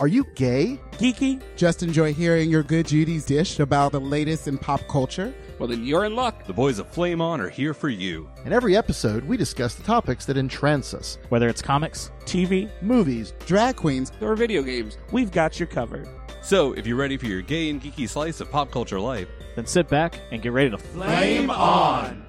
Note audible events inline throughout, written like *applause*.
Are you gay? Geeky? Just enjoy hearing your good Judy's dish about the latest in pop culture? Well, then you're in luck. The boys of Flame On are here for you. In every episode, we discuss the topics that entrance us. Whether it's comics, TV, Movies, drag queens, Or video games. we've got you covered. So, if you're ready for your gay and geeky slice of pop culture life, Then sit back and get ready to flame on!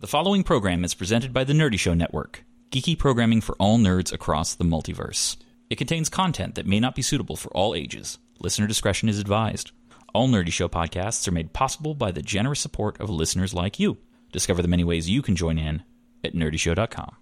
The following program is presented by the Nerdy Show Network, geeky programming for all nerds across the multiverse. It contains content that may not be suitable for all ages. Listener discretion is advised. All Nerdy Show podcasts are made possible by the generous support of listeners like you. Discover the many ways you can join in at nerdyshow.com.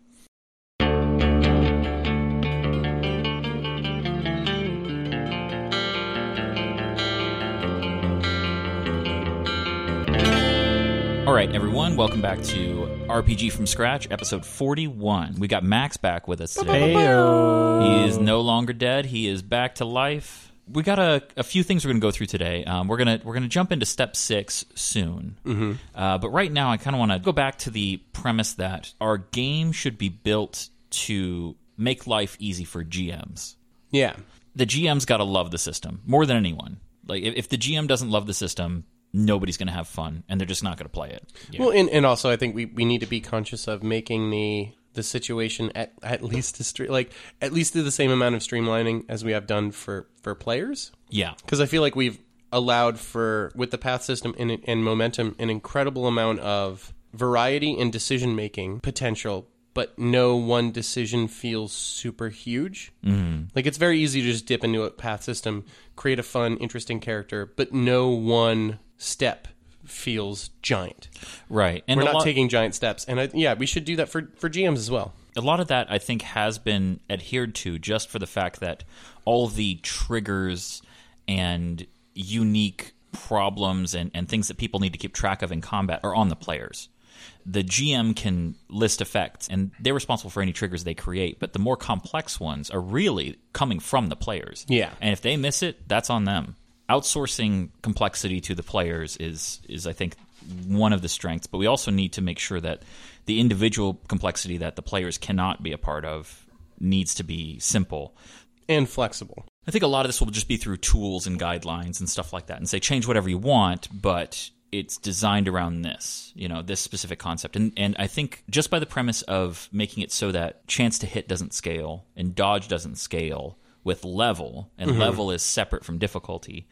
All right, everyone, welcome back to RPG from Scratch, episode 41. We got Max back with us today. He is no longer dead. He is back to life. We got a, a few things we're going to go through today. Um, we're gonna we're gonna jump into step six soon. Mm-hmm. Uh, but right now, I kind of want to go back to the premise that our game should be built to make life easy for GMs. Yeah. The GM's got to love the system more than anyone. Like if, if the GM doesn't love the system, nobody's going to have fun, and they're just not going to play it. Well, and, and also I think we, we need to be conscious of making the the situation at, at least to stre- like at least to the same amount of streamlining as we have done for for players. Yeah, Because I feel like we've allowed for with the path system and, and momentum an incredible amount of variety and decision making potential. But no one decision feels super huge. Mm. Like it's very easy to just dip into a path system, create a fun, interesting character, but no one step feels giant. right. And We're not lot- taking giant steps, and I, yeah, we should do that for for GMs as well. a lot of that I think has been adhered to just for the fact that all the triggers and unique problems and, and things that people need to keep track of in combat are on the players. The GM can list effects and they're responsible for any triggers they create, but the more complex ones are really coming from the players. Yeah. And if they miss it, that's on them. Outsourcing complexity to the players is is I think one of the strengths, but we also need to make sure that the individual complexity that the players cannot be a part of needs to be simple. and flexible. I think a lot of this will just be through tools and guidelines and stuff like that and say change whatever you want, but it's designed around this, you know, this specific concept. And and I think just by the premise of making it so that chance to hit doesn't scale and dodge doesn't scale with level and mm-hmm. level is separate from difficulty,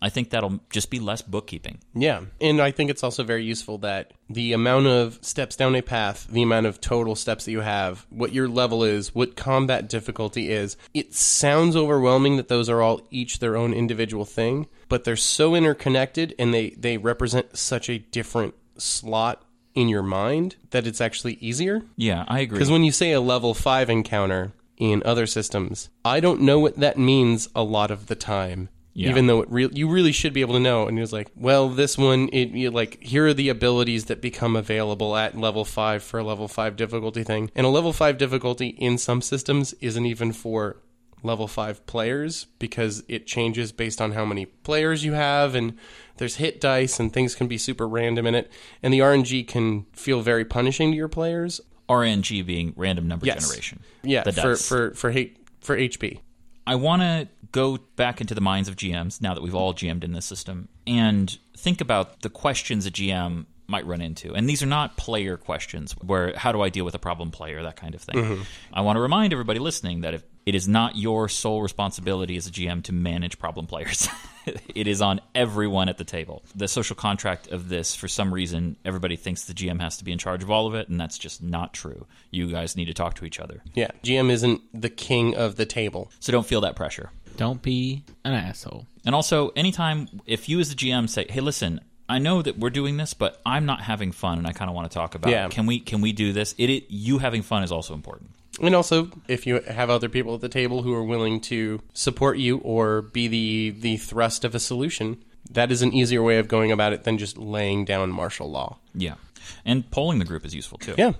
I think that'll just be less bookkeeping. Yeah, and I think it's also very useful that the amount of steps down a path, the amount of total steps that you have, what your level is, what combat difficulty is, it sounds overwhelming that those are all each their own individual thing, but they're so interconnected and they they represent such a different slot in your mind that it's actually easier. Yeah, I agree. Because when you say a level five encounter in other systems, I don't know what that means a lot of the time. Yeah. Even though it re- you really should be able to know, and he was like, "Well, this one, it you like here are the abilities that become available at level five for a level five difficulty thing, and a level five difficulty in some systems isn't even for level five players because it changes based on how many players you have, and there's hit dice and things can be super random in it, and the RNG can feel very punishing to your players. RNG being random number Yes. generation. Yeah, the for dice. for for hate for HP. I want to go back into the minds of GMs now that we've all GM'd in this system and think about the questions a GM might run into. And these are not player questions where how do I deal with a problem player, that kind of thing. Mm-hmm. I want to remind everybody listening that if it is not your sole responsibility as a GM to manage problem players. *laughs* it is on everyone at the table. The social contract of this, for some reason, everybody thinks the GM has to be in charge of all of it, and that's just not true. You guys need to talk to each other. Yeah, GM isn't the king of the table. So don't feel that pressure. Don't be an asshole. And also, anytime if you as the GM say, "Hey, listen, I know that we're doing this, but I'm not having fun, and I kind of want to talk about. Yeah. Can we can we do this? It, it you having fun is also important. And also, if you have other people at the table who are willing to support you or be the the thrust of a solution, that is an easier way of going about it than just laying down martial law. Yeah. And polling the group is useful too. Yeah.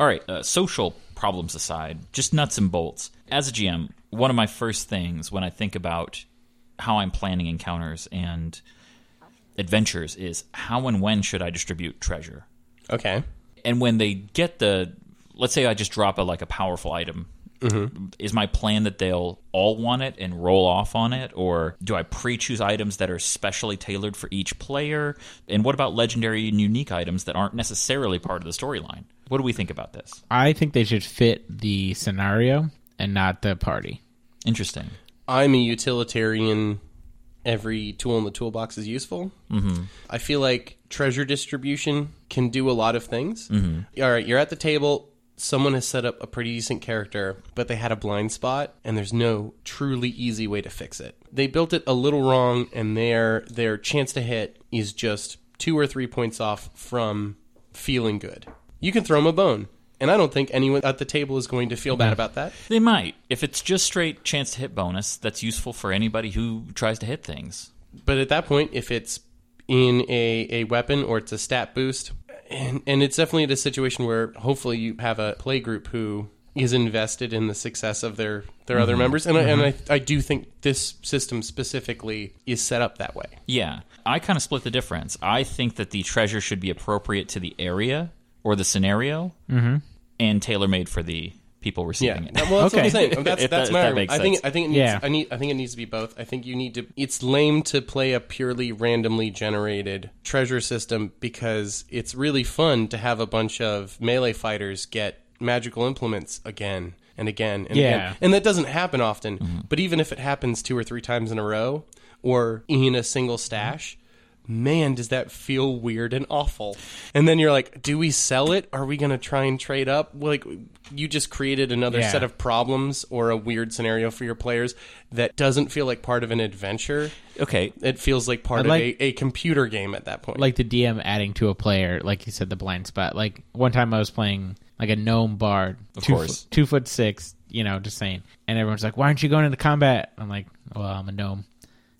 All right, uh, social problems aside, just nuts and bolts. As a GM, one of my first things when I think about how I'm planning encounters and adventures is how and when should I distribute treasure? Okay. And when they get the, let's say I just drop a like a powerful item, is my plan that they'll all want it and roll off on it, or do I pre-choose items that are specially tailored for each player? And what about legendary and unique items that aren't necessarily part of the storyline? What do we think about this? I think they should fit the scenario and not the party. Interesting. I'm a utilitarian. Every tool in the toolbox is useful. Mm-hmm. I feel like treasure distribution can do a lot of things. Mm-hmm. All right, you're at the table. Someone has set up a pretty decent character, but they had a blind spot, and there's no truly easy way to fix it. They built it a little wrong, and their their chance to hit is just two or three points off from feeling good. You can throw them a bone, and I don't think anyone at the table is going to feel bad mm-hmm. about that. They might. If it's just straight chance to hit bonus, that's useful for anybody who tries to hit things. But at that point, if it's in a, a weapon or it's a stat boost, and, and it's definitely a situation where hopefully you have a play group who is invested in the success of their, their other mm-hmm. members. And, I, and I, mm-hmm. I do think this system specifically is set up that way. Yeah. I kind of split the difference. I think that the treasure should be appropriate to the area or the scenario mm-hmm. and tailor made for the people receiving it. Well, that's what I'm saying. That's If that's that- my. that makes I think sense. I think it needs. Yeah. I need. I think it needs to be both. I think you need to. It's lame to play a purely randomly generated treasure system because it's really fun to have a bunch of melee fighters get magical implements again and again and Yeah. again, and that doesn't happen often. Mm-hmm. But even if it happens two or three times in a row or in a single stash. Man, does that feel weird and awful. And then you're like, do we sell it? Are we going to try and trade up? Like, you just created another Yeah. set of problems or a weird scenario for your players that doesn't feel like part of an adventure. Okay. It feels like part of like- a, a computer game at that point. Like the DM adding to a player, like you said, the blind spot. Like one time I was playing like a gnome bard, Of two course. foot, two foot six, you know, just saying. And everyone's like, "Why aren't you going into combat?" I'm like, "Well, I'm a gnome,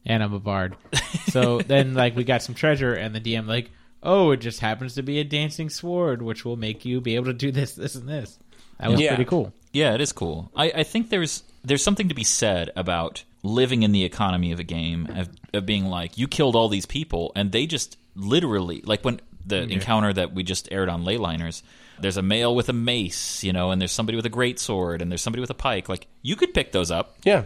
and I'm a bard." *laughs* so then, like, we got some treasure, and the DM like, "Oh, it just happens to be a dancing sword, which will make you be able to do this, this, and this." That was Yeah. pretty cool. Yeah, it is cool. I, I think there's there's something to be said about living in the economy of a game of, of being like you killed all these people and they just literally like when the encounter that we just aired on Leyliners, there's a male with a mace, you know, and there's somebody with a great sword and there's somebody with a pike. Like you could pick those up. yeah.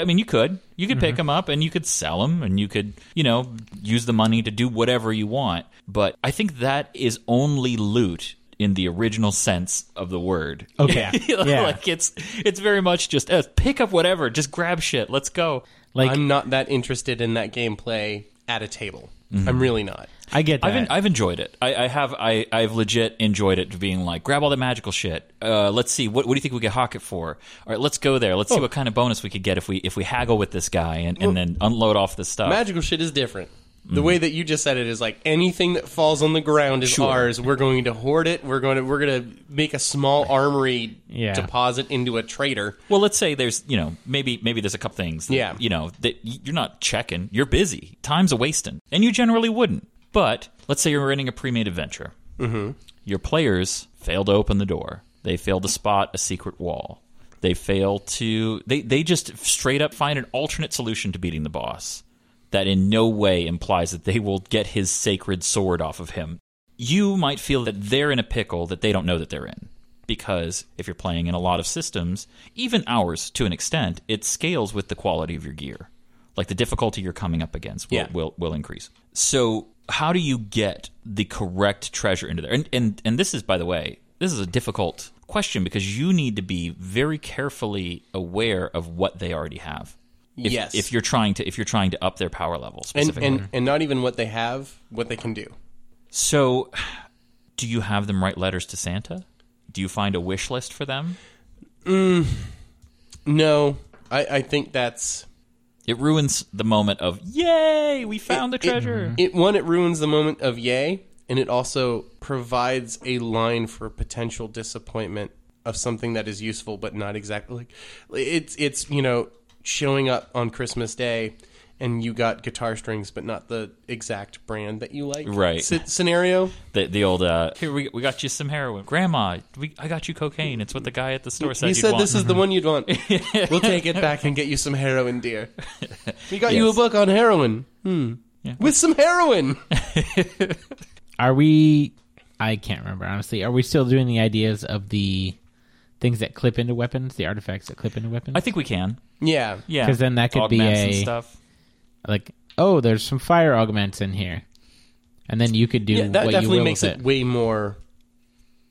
I mean, you could. You could pick them up and you could sell them and you could, you know, use the money to do whatever you want. But I think that is only loot in the original sense of the word. Okay. *laughs* Yeah. like it's it's very much just uh, pick up whatever, just grab shit, let's go. Like I'm not that interested in that gameplay at a table. I'm really not. I get that. I've en- I've enjoyed it. I, I have I I've legit enjoyed it. Being like, grab all the magical shit. Uh, let's see what what do you think we could hawk it for? All right, let's go there. Let's Oh. see what kind of bonus we could get if we if we haggle with this guy and, and then unload off this stuff. Magical shit is different. The way that you just said it is like anything that falls on the ground is Sure. ours. We're going to hoard it. We're going to we're going to make a small armory Yeah. deposit into a trader. Well, let's say there's, you know, maybe maybe there's a couple things. That, Yeah. You know, that y- you're not checking. You're busy. Time's a wasting, and you generally wouldn't. But let's say you're running a pre-made adventure. Mm-hmm. Your players fail to open the door. They fail to spot a secret wall. They fail to. They they just straight up find an alternate solution to beating the boss. That in no way implies that they will get his sacred sword off of him. You might feel that they're in a pickle that they don't know that they're in because if you're playing in a lot of systems, even ours to an extent, it scales with the quality of your gear. Like the difficulty you're coming up against will, Yeah. will, will increase. So, how do you get the correct treasure into there? And, and and this is, by the way, this is a difficult question because you need to be very carefully aware of what they already have. If, Yes. If you're trying to if you're trying to up their power level And, specifically. and and not even what they have, what they can do. so, do you have them write letters to Santa? Do you find a wish list for them? Mm, no, I, I think that's It ruins the moment of "Yay, we found the treasure." it. One, it ruins the moment of yay, and it also provides a line for potential disappointment of something that is useful but not exactly like it's it's you know showing up on Christmas Day and you got guitar strings but not the exact brand that you like Right. sce- scenario The the old uh, here we, we got you some heroin, Grandma. We, I got you cocaine. It's what the guy at the store said. he you'd said want. this is the one you'd want *laughs* we'll take it back and get you some heroin dear *laughs* we got you a book on heroin hmm with some heroin *laughs* Are we? I can't remember honestly. Are we still doing the ideas of the things that clip into weapons, the artifacts that clip into weapons? I think we can. yeah yeah. Because then that could be Augments and a- stuff. like, oh, there's some fire augments in here, and then you could do yeah that what you definitely will makes with it it. way more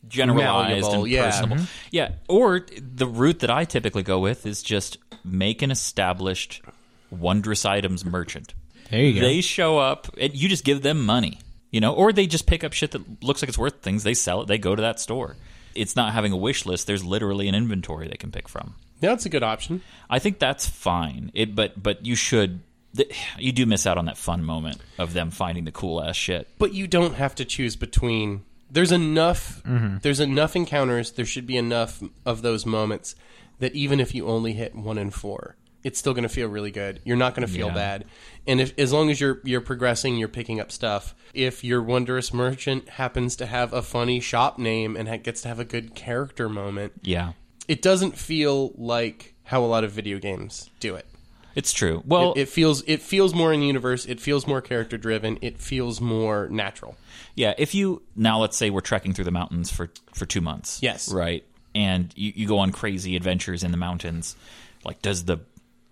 generalized malleable, and yeah. personable. Mm-hmm. Yeah, or the route that I typically go with is just make an established wondrous items merchant. There you go. They show up and you just give them money, you know, or they just pick up shit that looks like it's worth things. They sell it. They go to that store. It's not having a wish list. There's literally an inventory they can pick from. yeah that's a good option I think that's fine. It, but but you should. You do miss out on that fun moment of them finding the cool ass shit. but you don't have to choose between there's enough mm-hmm. there's enough encounters there should be enough of those moments that even if you only hit one in four it's still going to feel really good you're not going to feel Yeah. bad and if as long as you're you're progressing you're picking up stuff if your wondrous merchant happens to have a funny shop name and ha- gets to have a good character moment Yeah, it doesn't feel like how a lot of video games do it it's true. Well, it, it feels it feels more in universe it feels more character driven it feels more natural Yeah, if you now let's say we're trekking through the mountains for for two months. Yes. Right. And you, you go on crazy adventures in the mountains. Like, does the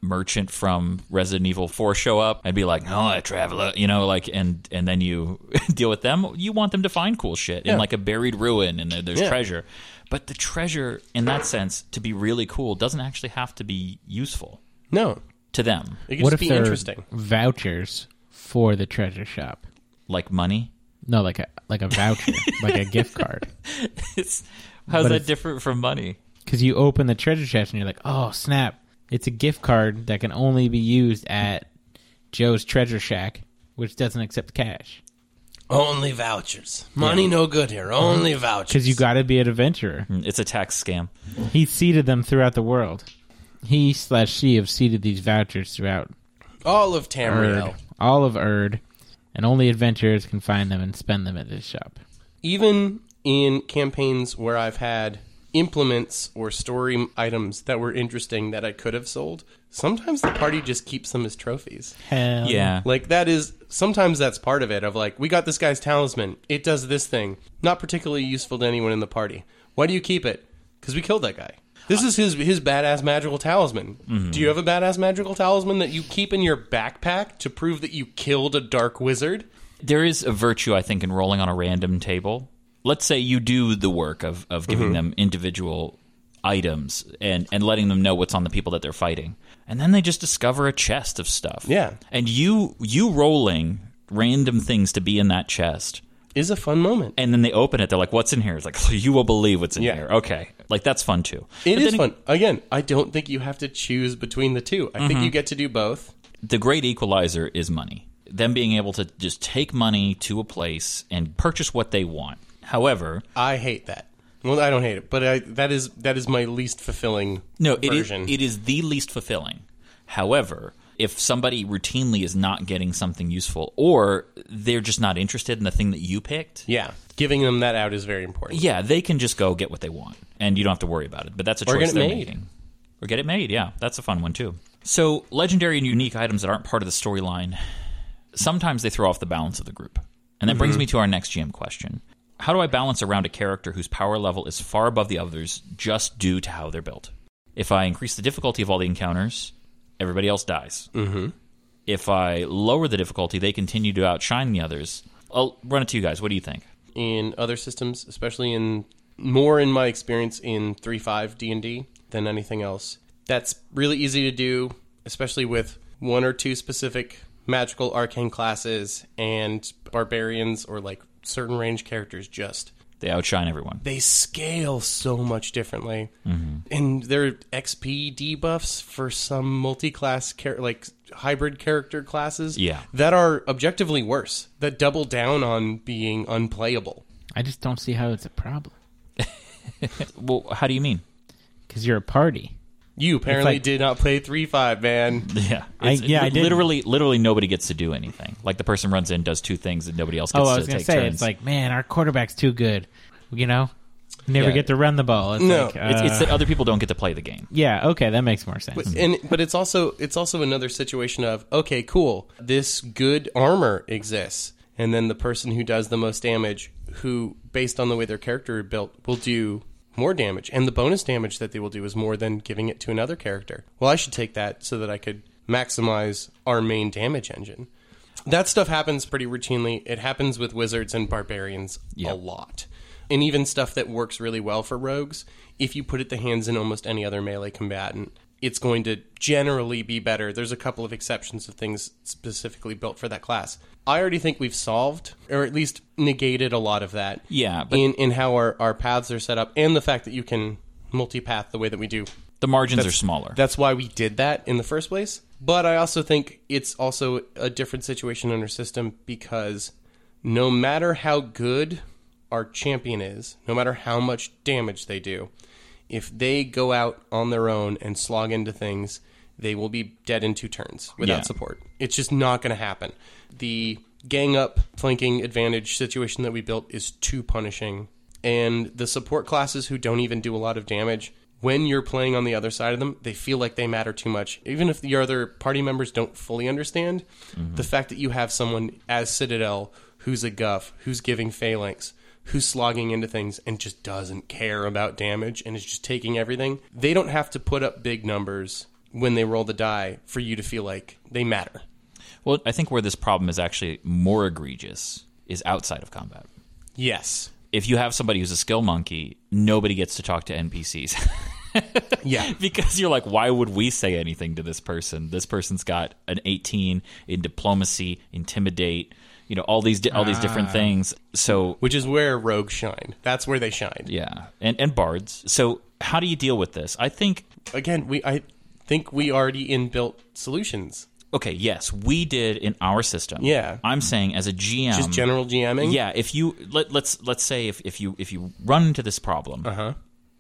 merchant from Resident Evil Four show up? I'd be like, no, I traveler, you know, like, and and then you *laughs* deal with them. You want them to find cool shit Yeah. in like a buried ruin, and there's Yeah. treasure. But the treasure, in that sense, to be really cool, doesn't actually have to be useful no to them. It could what just if be they're interesting. vouchers for the treasure shop? Like money. No, like a like a voucher, *laughs* like a gift card. It's, how's But that it's- different from money? Because you open the treasure chest and you're like, oh snap! It's a gift card that can only be used at Joe's Treasure Shack, which doesn't accept cash. Only vouchers. Money no good here. Only vouchers. Because you got to be an adventurer. Mm, It's a tax scam. He seeded them throughout the world. He slash she have seeded these vouchers throughout all of Erd, Tamriel. all of Erd, and only adventurers can find them and spend them at this shop. Even in campaigns where I've had implements or story items that were interesting that I could have sold, sometimes the party just keeps them as trophies. Hell Yeah. Like that is sometimes that's part of it of like we got this guy's talisman. It does this thing. Not particularly useful to anyone in the party. Why do you keep it? Cuz we killed that guy. This is his his badass magical talisman. Mm-hmm. Do you have a badass magical talisman that you keep in your backpack to prove that you killed a dark wizard? there is a virtue I think in rolling on a random table. Let's say you do the work of of giving Mm-hmm. them individual items and and letting them know what's on the people that they're fighting. And then they just discover a chest of stuff. Yeah. And you you rolling random things to be in that chest. Is a fun moment. And then they open it, they're like, What's in here? It's like, you will believe what's in Yeah. here. Okay. Like that's fun too. It But is fun. Again, I don't think you have to choose between the two. I think you get to do both. the great equalizer is money. Them being able to just take money to a place and purchase what they want. However, I hate that. Well, I don't hate it, but I, that is that is my least fulfilling No, it is, it is the least fulfilling. However, if somebody routinely is not getting something useful or they're just not interested in the thing that you picked, yeah, giving them that out is very important. yeah, they can just go get what they want and you don't have to worry about it. But that's a Or choice get it they're made. making. Or get it made, yeah. That's a fun one too. So, legendary and unique items that aren't part of the storyline, sometimes they throw off the balance of the group. And that Mm-hmm. brings me to our next GM question. How do I balance around a character whose power level is far above the others just due to how they're built? If I increase the difficulty of all the encounters, everybody else dies. Mm-hmm. If I lower the difficulty, they continue to outshine the others. I'll run it to you guys. What do you think? In other systems, especially in more in my experience in three five D and D than anything else, that's really easy to do, especially with one or two specific magical arcane classes and barbarians or like certain range characters. Just They outshine everyone. they scale so much differently, Mm-hmm. and there are XP debuffs for some multi-class char- like hybrid character classes, Yeah. that are objectively worse. That double down on being unplayable. I just don't see how it's a problem. *laughs* Well, how do you mean? because you're a party. You apparently like- did not play three five, man. *laughs* Yeah, I- It's- yeah, I li- didn't. literally, literally nobody gets to do anything. Like the person runs in, does two things, and nobody else Oh, gets I to was gonna take say turns. it's like, man, our quarterback's too good. You know, we never Yeah. get to run the ball. It's No, like, it's, it's uh, that other people don't get to play the game. yeah, okay, that makes more sense. But, and but it's also it's also another situation of okay, cool. This good armor exists, and then the person who does the most damage, who based on the way their character is built, will do more damage, and the bonus damage that they will do is more than giving it to another character. Well, I should take that so that I could maximize our main damage engine. That stuff happens pretty routinely. It happens with wizards and barbarians a lot. And even stuff that works really well for rogues, if you put it to hands in almost any other melee combatant, it's going to generally be better. There's a couple of exceptions of things specifically built for that class. I already think we've solved, or at least negated a lot of that. Yeah, but- in, in how our, our paths are set up, and the fact that you can multipath the way that we do. The margins are smaller. That's why we did that in the first place. But I also think it's also a different situation in our system because no matter how good our champion is, no matter how much damage they do, if they go out on their own and slog into things, they will be dead in two turns without Yeah. support. It's just not going to happen. The gang up flanking advantage situation that we built is too punishing. And the support classes who don't even do a lot of damage, when you're playing on the other side of them, they feel like they matter too much. Even if the other party members don't fully understand, mm-hmm. the fact that you have someone as Citadel who's a guff, who's giving phalanx, who's slogging into things and just doesn't care about damage and is just taking everything, they don't have to put up big numbers when they roll the die for you to feel like they matter. well, I think where this problem is actually more egregious is outside of combat. Yes. If you have somebody who's a skill monkey, nobody gets to talk to NPCs. *laughs* Yeah. because you're like, why would we say anything to this person? This person's got an 18 in diplomacy, intimidate, you know, all these di- all these different things. So Which is where rogues shine. That's where they shine. yeah, and and bards. So how do you deal with this? I think Again, we I think we already inbuilt solutions. okay, yes, we did in our system. Yeah. I'm saying as a GM, Just general GMing. Yeah, if you let, let's let's say if, if you if you run into this problem Uh-huh.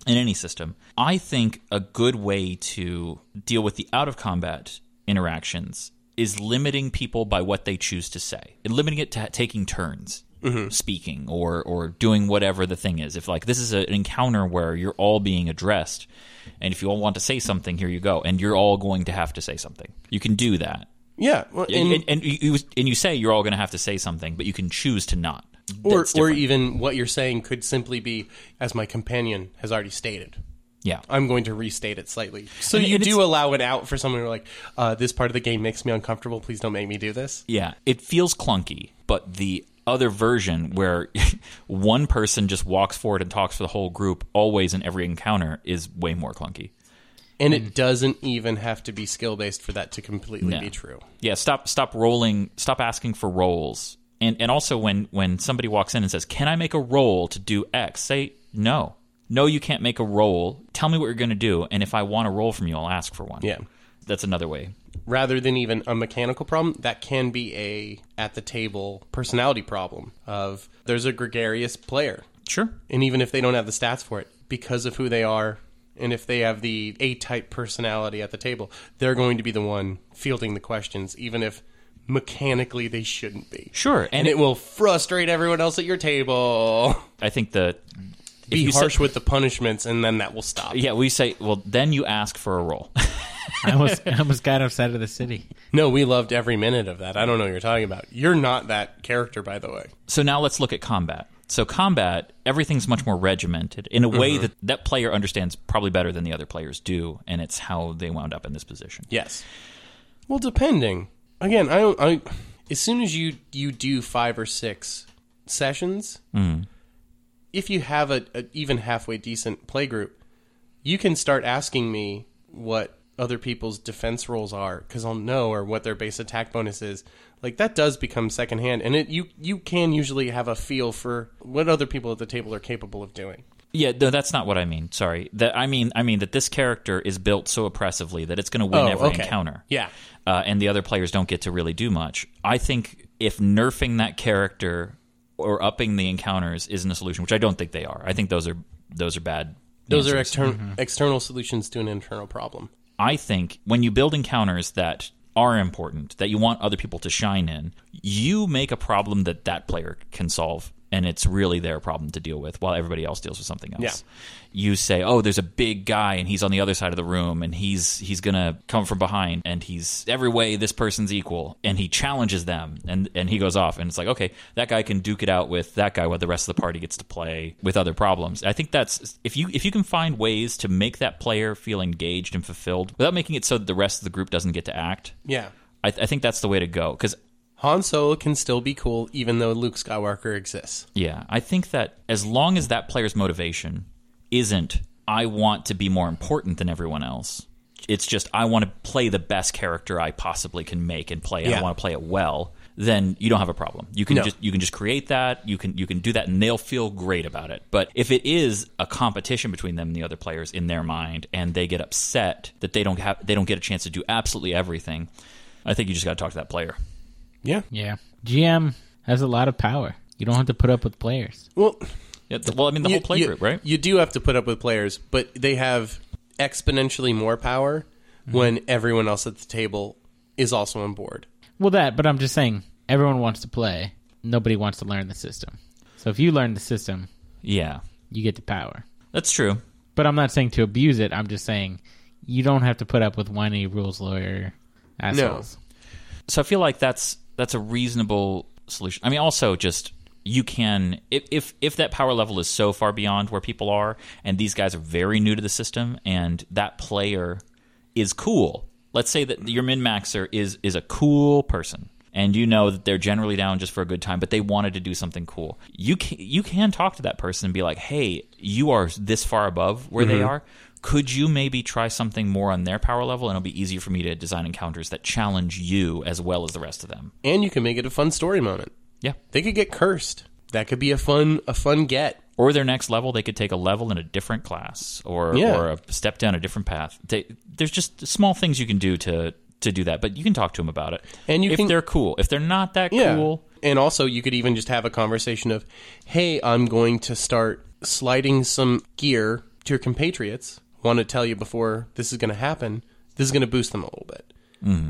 in any system, I think a good way to deal with the out of combat interactions is limiting people by what they choose to say, and limiting it to taking turns. Mm-hmm. Speaking or or doing whatever the thing is. If like this is a, an encounter where you're all being addressed, and if you all want to say something, here you go, and you're all going to have to say something. You can do that, Yeah. Well, and, and, and, and you and you say you're all going to have to say something, but you can choose to not. or, or even what you're saying could simply be, as my companion has already stated. Yeah. I'm going to restate it slightly. So And- you do allow it out for someone who like, uh, this part of the game makes me uncomfortable. Please don't make me do this. Yeah, it feels clunky, but the other version where *laughs* one person just walks forward and talks for the whole group always in every encounter is way more clunky. And it doesn't even have to be skill based for that to completely No. be true. Yeah, stop stop rolling, stop asking for rolls. And and also when when somebody walks in and says, "Can I make a roll to do X?" say no. No, you can't make a roll. Tell me what you're going to do, and if I want a roll from you, I'll ask for one. Yeah. That's another way. Rather than even a mechanical problem, that can be a at the table personality problem of there's a gregarious player. Sure. And even if they don't have the stats for it, because of who they are, and if they have the A type personality at the table, they're going to be the one fielding the questions, even if mechanically they shouldn't be. Sure. And, it will frustrate everyone else at your table. I think that Be you say- harsh with the punishments, and then that will stop. yeah, we say, well, then you ask for a roll. *laughs* I almost, I almost got outside of the city. No, we loved every minute of that. I don't know what you're talking about. You're not that character, by the way. So now let's look at combat. So combat, everything's much more regimented in a way mm-hmm. that that player understands probably better than the other players do, and it's how they wound up in this position. Yes. Well, depending. Again, I don't. I as soon as you you do five or six sessions, mm. If you have a, a even halfway decent play group, you can start asking me what other people's defense rolls are because I'll know or what their base attack bonus is. Like that does become secondhand, and it you you can usually have a feel for what other people at the table are capable of doing. Yeah, no, that's not what I mean. Sorry. That I mean, I mean that this character is built so oppressively that it's going to win Oh, every okay. encounter. Yeah. uh, and the other players don't get to really do much. I think if nerfing that character or upping the encounters isn't a solution, which I don't think they are. I think those are those are bad. Those are answers. external mm-hmm. external solutions to an internal problem. I think when you build encounters that are important, that you want other people to shine in, you make a problem that that player can solve. And it's really their problem to deal with while everybody else deals with something else. Yeah. You say, oh, there's a big guy and he's on the other side of the room and he's he's gonna come from behind and he's every way this person's equal and he challenges them and, and he goes off and it's like, okay, that guy can duke it out with that guy while the rest of the party gets to play with other problems. I think that's if you if you can find ways to make that player feel engaged and fulfilled without making it so that the rest of the group doesn't get to act, Yeah. I, I think that's the way to go. Because Han Solo can still be cool even though Luke Skywalker exists. yeah, I think that as long as that player's motivation isn't I want to be more important than everyone else. It's just I want to play the best character I possibly can make and play. Yeah. I want to play it well. Then you don't have a problem. You can No. just you can just create that. You can you can do that, and they'll feel great about it. But if it is a competition between them and the other players in their mind, and they get upset that they don't have they don't get a chance to do absolutely everything, I think you just got to talk to that player. Yeah. Yeah. GM has a lot of power. You don't have to put up with players. Well, Yeah, th- well, I mean the you, whole play you- group, right? You do have to put up with players, but they have exponentially more power Mm-hmm. when everyone else at the table is also on board. Well, that, but I'm just saying, everyone wants to play. Nobody wants to learn the system. So if you learn the system, Yeah, you get the power. that's true. But I'm not saying to abuse it. I'm just saying you don't have to put up with whiny rules lawyer assholes. So I feel like that's that's a reasonable solution. I mean, also just you can if if if that power level is so far beyond where people are, and these guys are very new to the system, and that player is cool. Let's say that your min maxer is is a cool person. And you know that they're generally down just for a good time, but they wanted to do something cool. You can you can talk to that person and be like, "Hey, you are this far above where they mm-hmm. are. Could you maybe try something more on their power level, and it'll be easier for me to design encounters that challenge you as well as the rest of them." And you can make it a fun story moment. Yeah. They could get cursed. That could be a fun a fun get. Or their next level, they could take a level in a different class, or Yeah. or a step down a different path. They, there's just small things you can do to to do that, but you can talk to them about it. And you if can- they're cool, if they're not that Yeah. cool, And also, you could even just have a conversation of, "Hey, I'm going to start sliding some gear to your compatriots. Want to tell you before this is going to happen. This is going to boost them a little bit,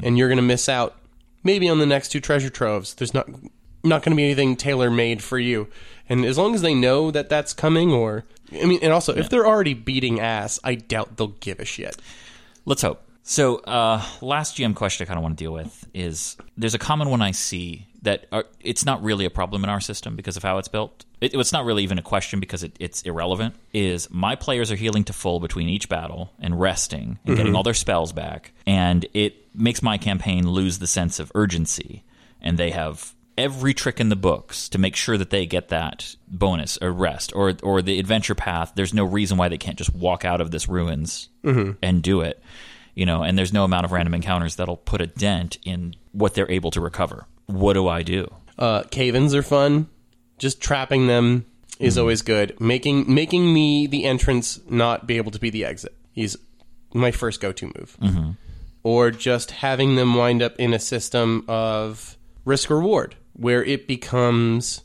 and you're going to miss out maybe on the next two treasure troves. There's not not going to be anything tailor made for you. And as long as they know that that's coming, or I mean, and also if they're already beating ass, I doubt they'll give a shit. Let's hope. So, uh, last GM question I kind of want to deal with is there's a common one I see that are, it's not really a problem in our system because of how it's built. It, it's not really even a question because it, it's irrelevant. Is my players are healing to full between each battle and resting and mm-hmm. getting all their spells back, and it makes my campaign lose the sense of urgency, and they have every trick in the books to make sure that they get that bonus or rest or or the adventure path. There's no reason why they can't just walk out of this ruins mm-hmm. and do it. You know, and there's no amount of random encounters that'll put a dent in what they're able to recover. What do I do? Uh, cave-ins are fun. Just trapping them is always good. Making making me the entrance not be able to be the exit is my first go-to move. Or just having them wind up in a system of risk reward where it becomes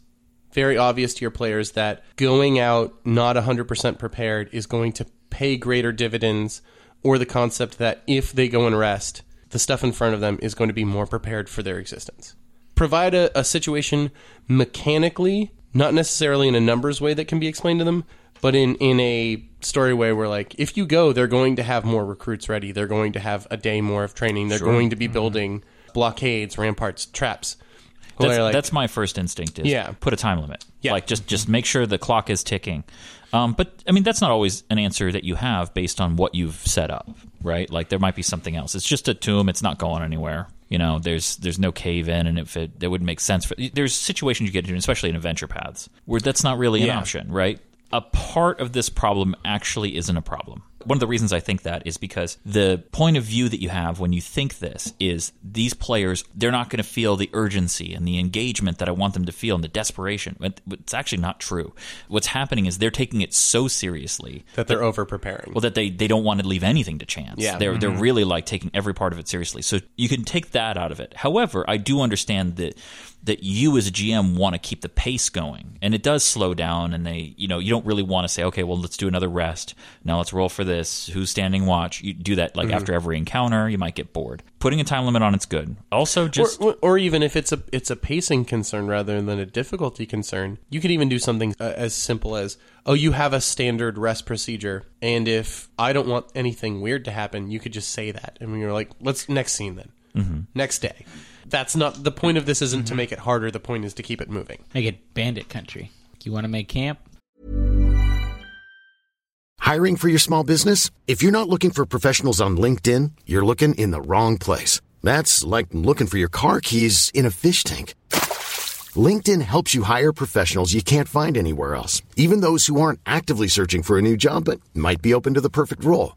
very obvious to your players that going out not 100% prepared is going to pay greater dividends or the concept that if they go and rest the stuff in front of them is going to be more prepared for their existence provide a, a situation mechanically, not necessarily in a numbers way that can be explained to them, but in, in a story way where, like, if you go, they're going to have more recruits ready. They're going to have a day more of training. They're going to be building blockades, ramparts, traps. That's, like, that's my first instinct. Is Yeah. put a time limit. Yeah. like just just make sure the clock is ticking. Um, but I mean, that's not always an answer that you have based on what you've set up, right? Like there might be something else. It's just a tomb. It's not going anywhere. You know, there's there's no cave in, and if it it would make sense for there's situations you get into, especially in adventure paths, where that's not really an Yeah. option, right? A part of this problem actually isn't a problem. One of the reasons I think that is because the point of view that you have when you think this is these players, they're not going to feel the urgency and the engagement that I want them to feel and the desperation. But It's actually not true. What's happening is they're taking it so seriously that they're over preparing. well, that they, they don't want to leave anything to chance. Yeah. They're, they're mm-hmm. really like taking every part of it seriously. So you can take that out of it. However, I do understand that that you as a GM want to keep the pace going, and it does slow down. And they, you know, you don't really want to say, okay, well, let's do another rest. Now let's roll for this. Who's standing watch? You do that like after every encounter. You might get bored. Putting a time limit on it's good. Also, just or, or even if it's a it's a pacing concern rather than a difficulty concern, you could even do something uh, as simple as oh, you have a standard rest procedure, and if I don't want anything weird to happen, you could just say that, and you're like, let's next scene then, Mm-hmm. next day. That's not the point of this. Isn't to mm-hmm. make it harder. The point is to keep it moving. Make it bandit country. You want to make camp? Hiring for your small business? If you're not looking for professionals on LinkedIn, you're looking in the wrong place. That's like looking for your car keys in a fish tank. LinkedIn helps you hire professionals you can't find anywhere else, even those who aren't actively searching for a new job but might be open to the perfect role.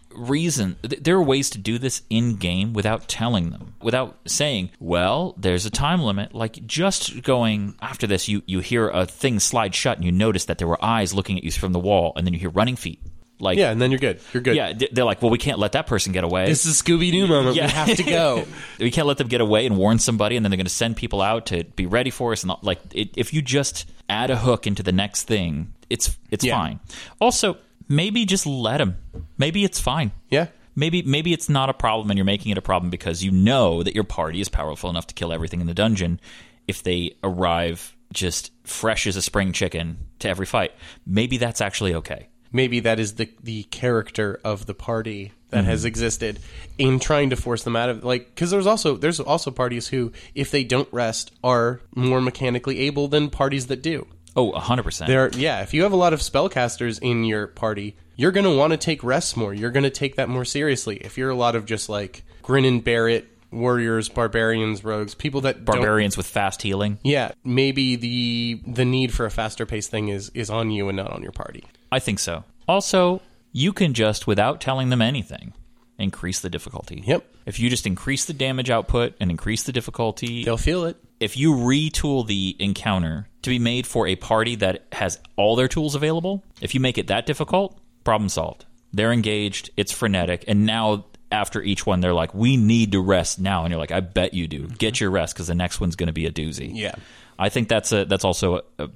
reason th- there are ways to do this in game without telling them without saying well there's a time limit like just going after this you you hear a thing slide shut and you notice that there were eyes looking at you from the wall and then you hear running feet like Yeah, and then you're good. You're good. yeah they're like well we can't let that person get away This is Scooby Doo moment. Yeah. We have to go. *laughs* we can't let them get away and warn somebody and then they're going to send people out to be ready for us and like it, if you just add a hook into the next thing it's it's Yeah. fine also maybe just let them maybe it's fine. Yeah. maybe maybe it's not a problem and you're making it a problem because you know that your party is powerful enough to kill everything in the dungeon if they arrive just fresh as a spring chicken to every fight. Maybe that's actually okay. Maybe that is the the character of the party that has mm-hmm. existed in trying to force them out of like because there's also there's also parties who if they don't rest are more mechanically able than parties that do oh 100% there yeah if you have a lot of spellcasters in your party you're going to want to take rests more. You're going to take that more seriously. If you're a lot of just like grin and bear it warriors barbarians rogues people that barbarians with fast healing? Yeah maybe the the need for a faster paced thing is is on you and not on your party. I think so. Also, you can just, without telling them anything, increase the difficulty. Yep. If you just increase the damage output and increase the difficulty, they'll feel it if you retool the encounter to be made for a party that has all their tools available, if you make it that difficult, problem solved. They're engaged, it's frenetic, and now after each one, they're like, we need to rest now. And you're like, I bet you do. Mm-hmm. Get your rest because the next one's going to be a doozy. Yeah. I think that's a that's also a, a,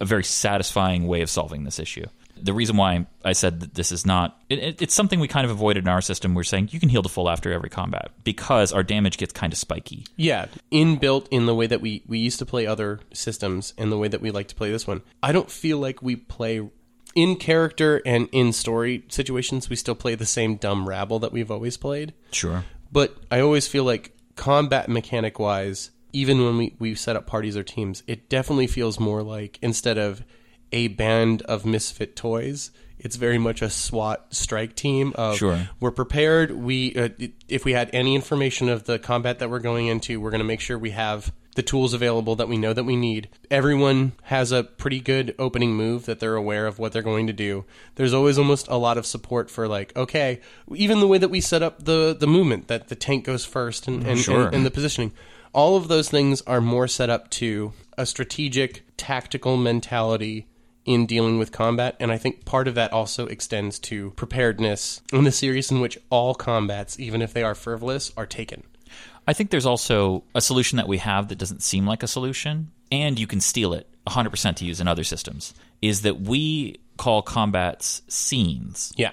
a very satisfying way of solving this issue. The reason why I said that this is not it, it- it's something we kind of avoided in our system. We're saying you can heal to full after every combat because our damage gets kind of spiky. Yeah, inbuilt in the way that we we used to play other systems and the way that we like to play this one. I don't feel like we play in character and in story situations. We still play the same dumb rabble that we've always played. Sure. But I always feel like combat mechanic wise, even when we we set up parties or teams, it definitely feels more like instead of a band of misfit toys. It's very much a SWAT strike team. Of Sure. we're prepared. We uh, if we had any information of the combat that we're going into, we're going to make sure we have the tools available that we know that we need. Everyone has a pretty good opening move that they're aware of what they're going to do. There's always almost a lot of support for like, okay, even the way that we set up the the movement that the tank goes first and and, Sure. and, and the positioning. All of those things are more set up to a strategic, tactical mentality in dealing with combat, and I think part of that also extends to preparedness in the series in which all combats, even if they are frivolous, are taken. I think there's also a solution that we have that doesn't seem like a solution, and you can steal it 100% to use in other systems is that we call combats scenes. Yeah.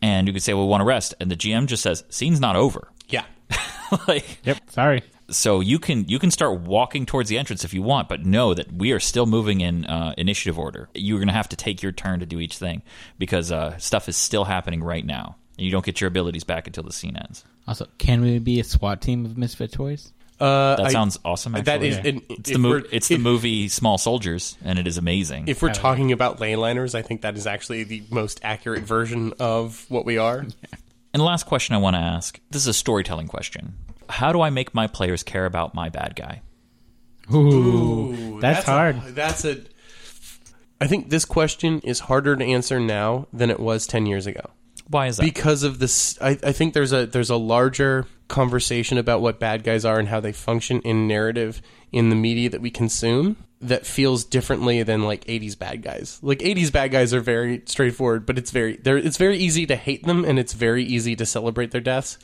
And you could say, well, we want to rest. And the GM just says, scene's not over. Yeah. *laughs* like, Yep. Sorry. So you can you can start walking towards the entrance if you want, but know that we are still moving in uh, initiative order. You're going to have to take your turn to do each thing because uh, stuff is still happening right now. And you don't get your abilities back until the scene ends. Also, can we be a SWAT team of misfit toys? Uh, That I- sounds awesome. Actually. That is, and it's the mo- we're- it's the movie Small Soldiers, and it is amazing. If we're talking about leyliners, I think that is actually the most accurate version of what we are. *laughs* And the last question I want to ask this is a storytelling question. How do I make my players care about my bad guy? Ooh, that's, a- hard. that's a. I think this question is harder to answer now than it was ten years ago Why is that? because of this. I, I think there's a there's a larger conversation about what bad guys are and how they function in narrative in the media that we consume that feels differently than like 80s bad guys. Like 80s bad guys are very straightforward, but it's very they're, it's very easy to hate them and it's very easy to celebrate their deaths.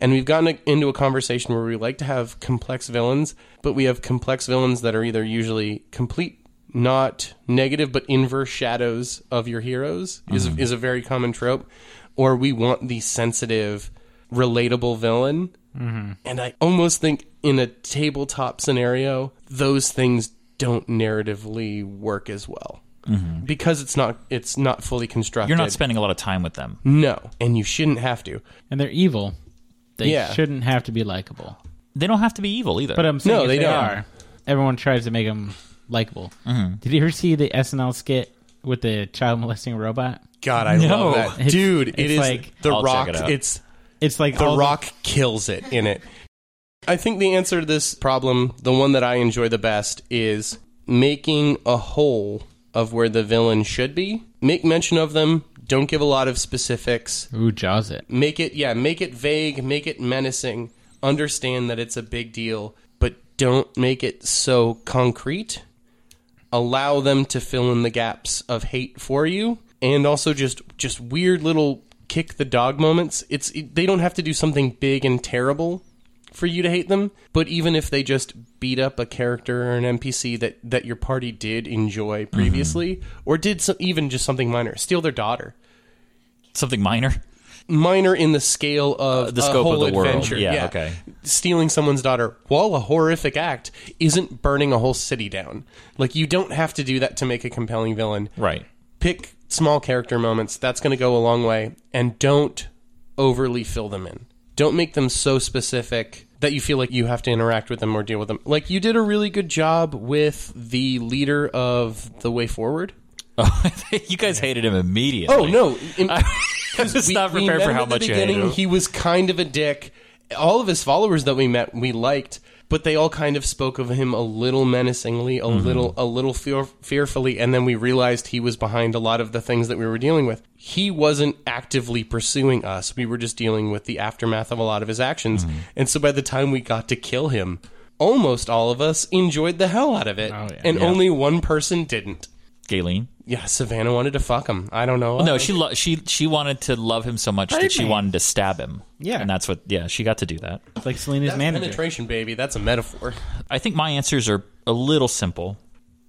And we've gotten into a conversation where we like to have complex villains, but we have complex villains that are either usually complete not negative but inverse shadows of your heroes is mm-hmm. is a very common trope or we want the sensitive relatable villain mm-hmm. and I almost think in a tabletop scenario, those things don't narratively work as well because it's not it's not fully constructed. You're not spending a lot of time with them. no, and you shouldn't have to. And they're evil. They Yeah. shouldn't have to be likable. They don't have to be evil either. But I'm saying No, if they they, don't. are. Everyone tries to make them likable. Mm-hmm. Did you ever see the SNL skit with the child molesting robot? God, I No. love that, It's- dude. It it's is like- the I'll check Rock. it out. It's It's like the all Rock kills it in it. I think the answer to this problem, the one that I enjoy the best, is making a whole of where the villain should be. Make mention of them. Don't give a lot of specifics. Ooh, Jaws it. make it yeah make it vague make it menacing understand that it's a big deal but don't make it so concrete allow them to fill in the gaps of hate for you and also just just weird little kick the dog moments it's it, they don't have to do something big and terrible for you to hate them but even if they just beat up a character or an npc that that your party did enjoy previously or did some, even just something minor steal their daughter Something minor. minor in the scale of Uh, the scope of the world. adventure. Yeah, okay. Stealing someone's daughter, while a horrific act, isn't burning a whole city down. Like you don't have to do that to make a compelling villain. Right. Pick small character moments. That's going to go a long way, and don't overly fill them in. Don't make them so specific that you feel like you have to interact with them or deal with them. Like you did a really good job with the leader of the Way Forward. Oh, *laughs* you guys hated him immediately. Oh no! *laughs* In- I was we- not prepared for how much you hated him. He was kind of a dick. All of his followers that we met, we liked, but they all kind of spoke of him a little menacingly, a Mm-hmm. little, a little fear, fearfully, and then we realized he was behind a lot of the things that we were dealing with. He wasn't actively pursuing us. We were just dealing with the aftermath of a lot of his actions, Mm-hmm. and so by the time we got to kill him. Almost all of us enjoyed the hell out of it, Oh, yeah. and Yeah. only one person didn't. Galen. Yeah, Savannah wanted to fuck him. I don't know. Well, no, she lo- she she wanted to love him so much that she wanted to stab him. Yeah. and that's what. Yeah, she got to do that. It's like Selena's That's manager. penetration, baby. That's a metaphor. I think my answers are a little simple.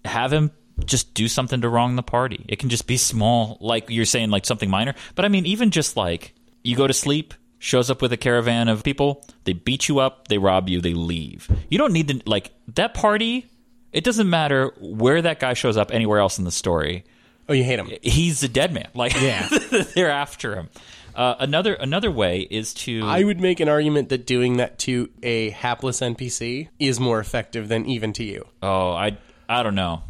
Have him just do something to wrong the party. It can just be small, like you're saying, like something minor. But I mean, even just like you go to sleep, shows up with a caravan of people, they beat you up, they rob you, they leave. You don't need to like that party. It doesn't matter where that guy shows up anywhere else in the story. Oh, you hate him. He's a dead man. Like Yeah. *laughs* they're after him. Uh, another another way is to I would make an argument that doing that to a hapless NPC is more effective than even to you. oh I I don't know.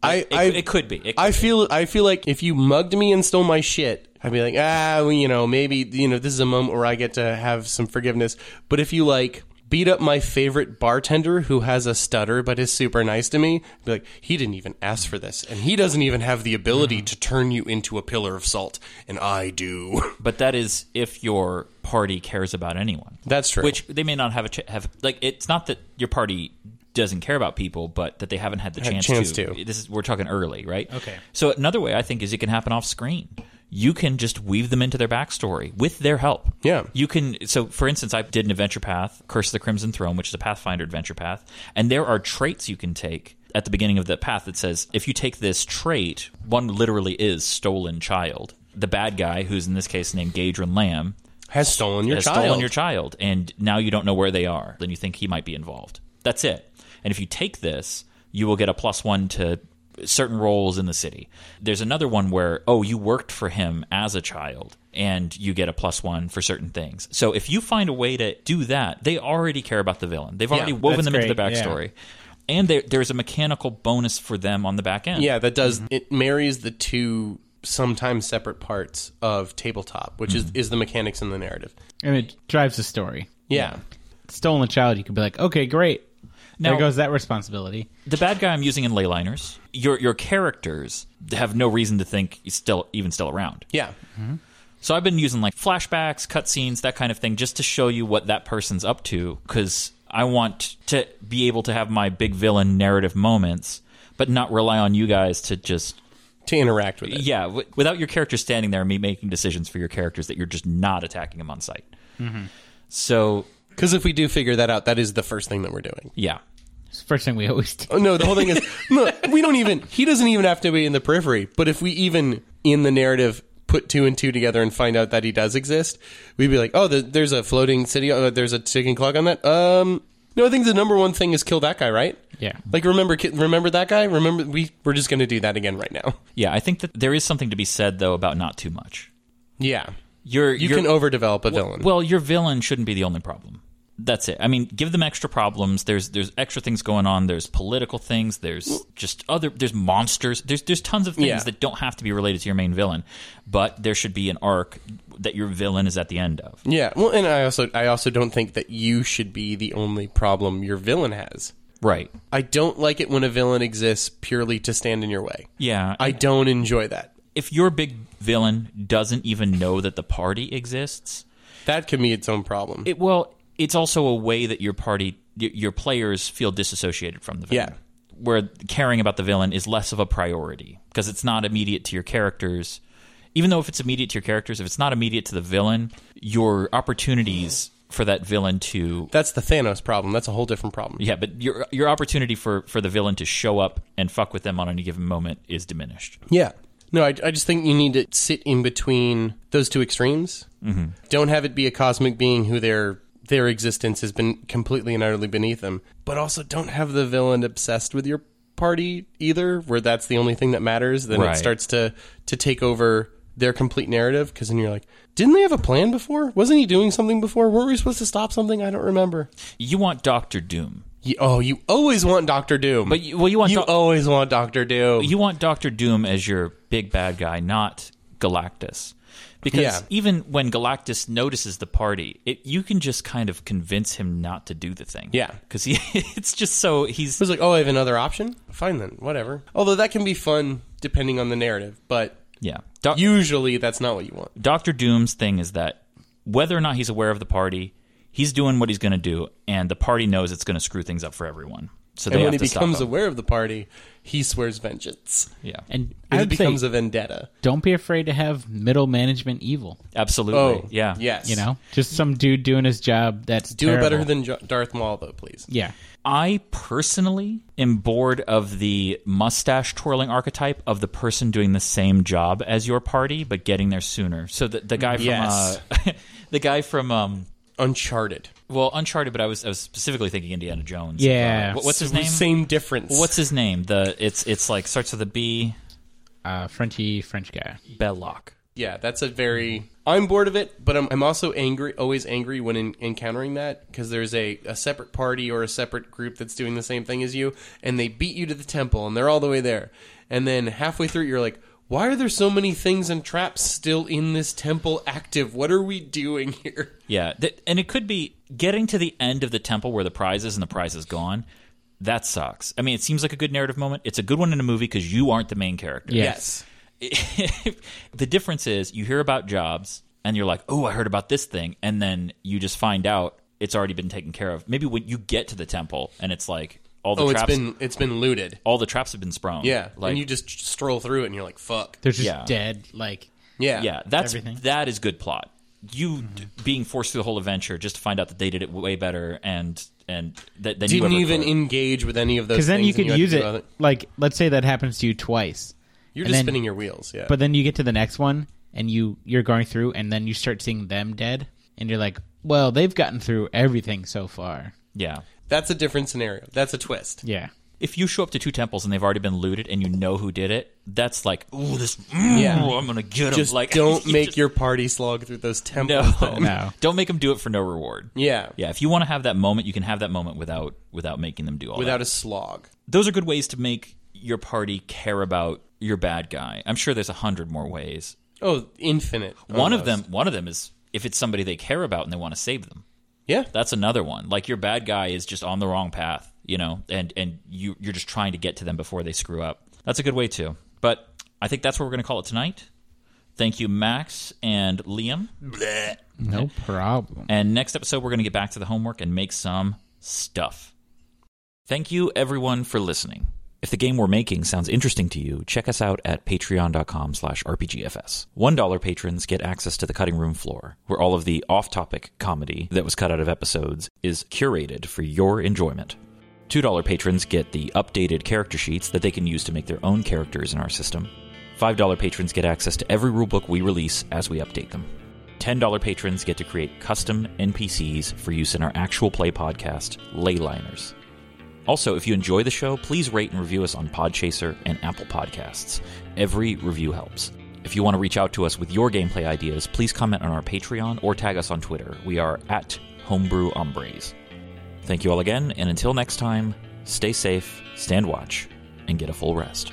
I, It, I, it could be. It I be. feel I feel like if you mugged me and stole my shit, I'd be like, ah, well, you know, maybe you know this is a moment where I get to have some forgiveness. But if you like beat up my favorite bartender who has a stutter but is super nice to me, be like, he didn't even ask for this, and he doesn't even have the ability mm-hmm. to turn you into a pillar of salt, and I do. *laughs* But that is if your party cares about anyone. That's true. Which they may not have a ch- have like. It's not that your party doesn't care about people, but that they haven't had the Had chance, chance to. to. This is we're talking early, right? Okay. So another way I think is it can happen off screen. You can just weave them into their backstory with their help. Yeah. You can. So, for instance, I did an adventure path, Curse of the Crimson Throne, which is a Pathfinder adventure path, and there are traits you can take. at the beginning of the path that says if you take this trait, one literally is stolen child. The bad guy, who's in this case named Gaedren Lamm, Has stolen your has child. stolen your child, and now you don't know where they are. Then you think he might be involved. That's it. And if you take this, you will get a plus one to certain roles in the city. There's another one where, oh, you worked for him as a child, and you get a plus one for certain things. So if you find a way to do that, they already care about the villain. They've already woven that's them into the great, yeah. backstory. And there, there's a mechanical bonus for them on the back end. Yeah, that does. Mm-hmm. It marries the two sometimes separate parts of tabletop, which Mm-hmm. is is the mechanics and the narrative. and it drives the story. Yeah. Stolen child, you could be like, okay, great. Now- there goes that responsibility. the bad guy I'm using in leyliners, your your characters have no reason to think he's still even still around. Yeah. So I've been using like flashbacks, cutscenes, that kind of thing, just to show you what that person's up to, because I want to be able to have my big villain narrative moments, but not rely on you guys to just To interact with it. yeah, w- without your character standing there and me making decisions for your characters that you're just not attacking them on sight. Mm-hmm. So Because if we do figure that out, that is the first thing that we're doing. yeah, first thing we always do. Oh, no, the whole thing is no, we don't even. He doesn't even have to be in the periphery. But if we even in the narrative put two and two together and find out that he does exist, we'd be like, oh, the, there's a floating city. Oh, there's a ticking clock on that. Um, no, I think the number one thing is kill that guy, right? Yeah. Like remember, remember that guy. Remember, we we're just going to do that again right now. *laughs* yeah. I think that there is something to be said though about not too much. Yeah, You're you you're, can overdevelop a villain. Well, your villain shouldn't be the only problem. That's it. I mean, give them extra problems. There's there's extra things going on. There's political things. There's just other. There's monsters. There's there's tons of things Yeah. that don't have to be related to your main villain, but there should be an arc that your villain is at the end of. yeah. Well, and I also I also don't think that you should be the only problem your villain has. Right. I don't like it when a villain exists purely to stand in your way. Yeah. I don't enjoy that. if your big villain doesn't even know that the party exists, That can be its own problem. it well, it's also a way that your party, your players feel disassociated from the villain. Yeah. Where caring about the villain is less of a priority because it's not immediate to your characters. Even though if it's immediate to your characters, if it's not immediate to the villain, your opportunities for that villain to That's the Thanos problem. That's a whole different problem. yeah, but your your opportunity for for the villain to show up and fuck with them on any given moment is diminished. Yeah. No, I, I just think you need to sit in between those two extremes. Mm-hmm. Don't have it be a cosmic being who their their existence has been completely and utterly beneath them, but also don't have the villain obsessed with your party either, where that's the only thing that matters. Then Right. it starts to to take over their complete narrative because then you're like, didn't they have a plan before? Wasn't he doing something before? Weren't we supposed to stop something? I don't remember. You want Doctor Doom. You, oh, you always want Doctor Doom, But you, well, you want you Doc- always want Doctor Doom. you want Doctor Doom as your big bad guy, not Galactus. Because Yeah. even when Galactus notices the party, it, you can just kind of convince him not to do the thing. Yeah. because he *laughs* it's just so he's was like, oh, I have another option? Fine then, whatever. Although that can be fun depending on the narrative, but yeah. Doc, usually that's not what you want. Doctor Doom's thing is that whether or not he's aware of the party, he's doing what he's going to do, and the party knows it's going to screw things up for everyone. So they And when he becomes him. aware of the party, he swears vengeance. Yeah, And And it would say, becomes a vendetta. don't be afraid to have middle management evil. absolutely. Oh, yeah, Yes. You know, just some dude doing his job. That's Do it better than Jo- Darth Maul, though, please. yeah. I personally am bored of the mustache twirling archetype of the person doing the same job as your party but getting there sooner. So the the guy from Yes. uh, *laughs* the guy from um Uncharted. Well Uncharted, but I was I was specifically thinking Indiana Jones. Yeah. Uh, what- what's his name? Same difference. What's his name? The it's it's like starts with a B. Uh, Frenchy French guy. Belloq. Yeah, that's a very. I'm bored of it, but I'm, I'm also angry, always angry when in, encountering that because there's a, a separate party or a separate group that's doing the same thing as you, and they beat you to the temple, and they're all the way there, and then halfway through, you're like, why are there so many things and traps still in this temple active? What are we doing here? Yeah, th- and it could be getting to the end of the temple where the prize is and the prize is gone. That sucks. I mean, it seems like a good narrative moment. It's a good one in a movie because you aren't the main character. Yes. *laughs* the difference is you hear about jobs and you're like, oh, I heard about this thing, and then you just find out it's already been taken care of. Maybe when you get to the temple and it's like all the Oh, it's traps, been it's been looted. all the traps have been sprung. Yeah, like and you just stroll through it, and you're like, fuck. They're just Yeah. dead. Like, Yeah, yeah, that's Everything. that is good plot. You d- mm-hmm. being forced through the whole adventure just to find out that they did it way better and and th- than you Didn't ever even could. engage with any of those. Because then you things and could had to use do it. Like, let's say that happens to you twice. You're just then- spinning your wheels. Yeah. But then you get to the next one, and you you're going through, and then you start seeing them dead, and you're like, well, they've gotten through everything so far. yeah. That's a different scenario. That's a twist. Yeah. If you show up to two temples and they've already been looted and you know who did it, that's like, ooh, this, mm, Yeah. I'm gonna get them. Just Like, *laughs* don't you make just- your party slog through those no, temples. then. No. *laughs* don't make them do it for no reward. Yeah. Yeah, if you want to have that moment, you can have that moment without without making them do all Without that. a slog. Those are good ways to make your party care about your bad guy. I'm sure there's a hundred more ways. Oh, infinite. One of almost. them, one of them is if it's somebody they care about and they want to save them. Yeah. That's another one. Like your bad guy is just on the wrong path, you know, and and you you're just trying to get to them before they screw up. That's a good way too. But I think that's what we're going to call it tonight. Thank you, Max and Liam. Bleh. No problem. And next episode, we're going to get back to the homework and make some stuff. Thank you, everyone, for listening. If the game we're making sounds interesting to you, check us out at patreon.com slash rpgfs. $1 patrons get access to the cutting room floor, where all of the off-topic comedy that was cut out of episodes is curated for your enjoyment. $2 patrons get the updated character sheets that they can use to make their own characters in our system. $5 patrons get access to every rulebook we release as we update them. $10 patrons get to create custom NPCs for use in our actual play podcast, Leyliners. Also, if you enjoy the show, please rate and review us on Podchaser and Apple Podcasts. Every review helps. If you want to reach out to us with your gameplay ideas, please comment on our Patreon or tag us on Twitter. We are at Homebrew Hombres. Thank you all again, and until next time, stay safe, stand watch, and get a full rest.